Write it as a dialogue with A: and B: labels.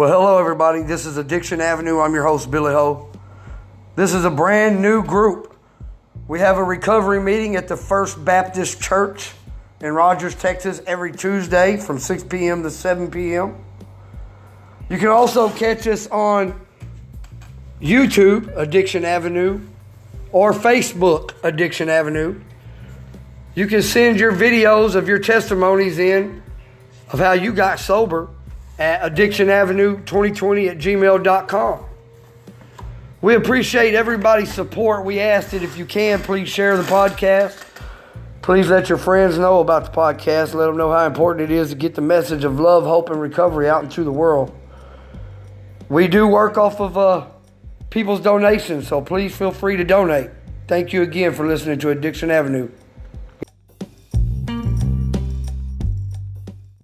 A: Well, hello, everybody. This is Addiction Avenue. I'm your host, Billy Ho. This is a brand new group. We have a recovery meeting at the First Baptist Church in Rogers, Texas, every Tuesday from 6 p.m. to 7 p.m. You can also catch us on YouTube, Addiction Avenue, or Facebook, Addiction Avenue. You can send your videos of your testimonies in of how you got sober at addictionavenue2020 at gmail.com. We appreciate everybody's support. We ask that if you can, please share the podcast. Please let your friends know about the podcast. Let them know how important it is to get the message of love, hope, and recovery out into the world. We do work off of uh, people's donations, so please feel free to donate. Thank you again for listening to Addiction Avenue.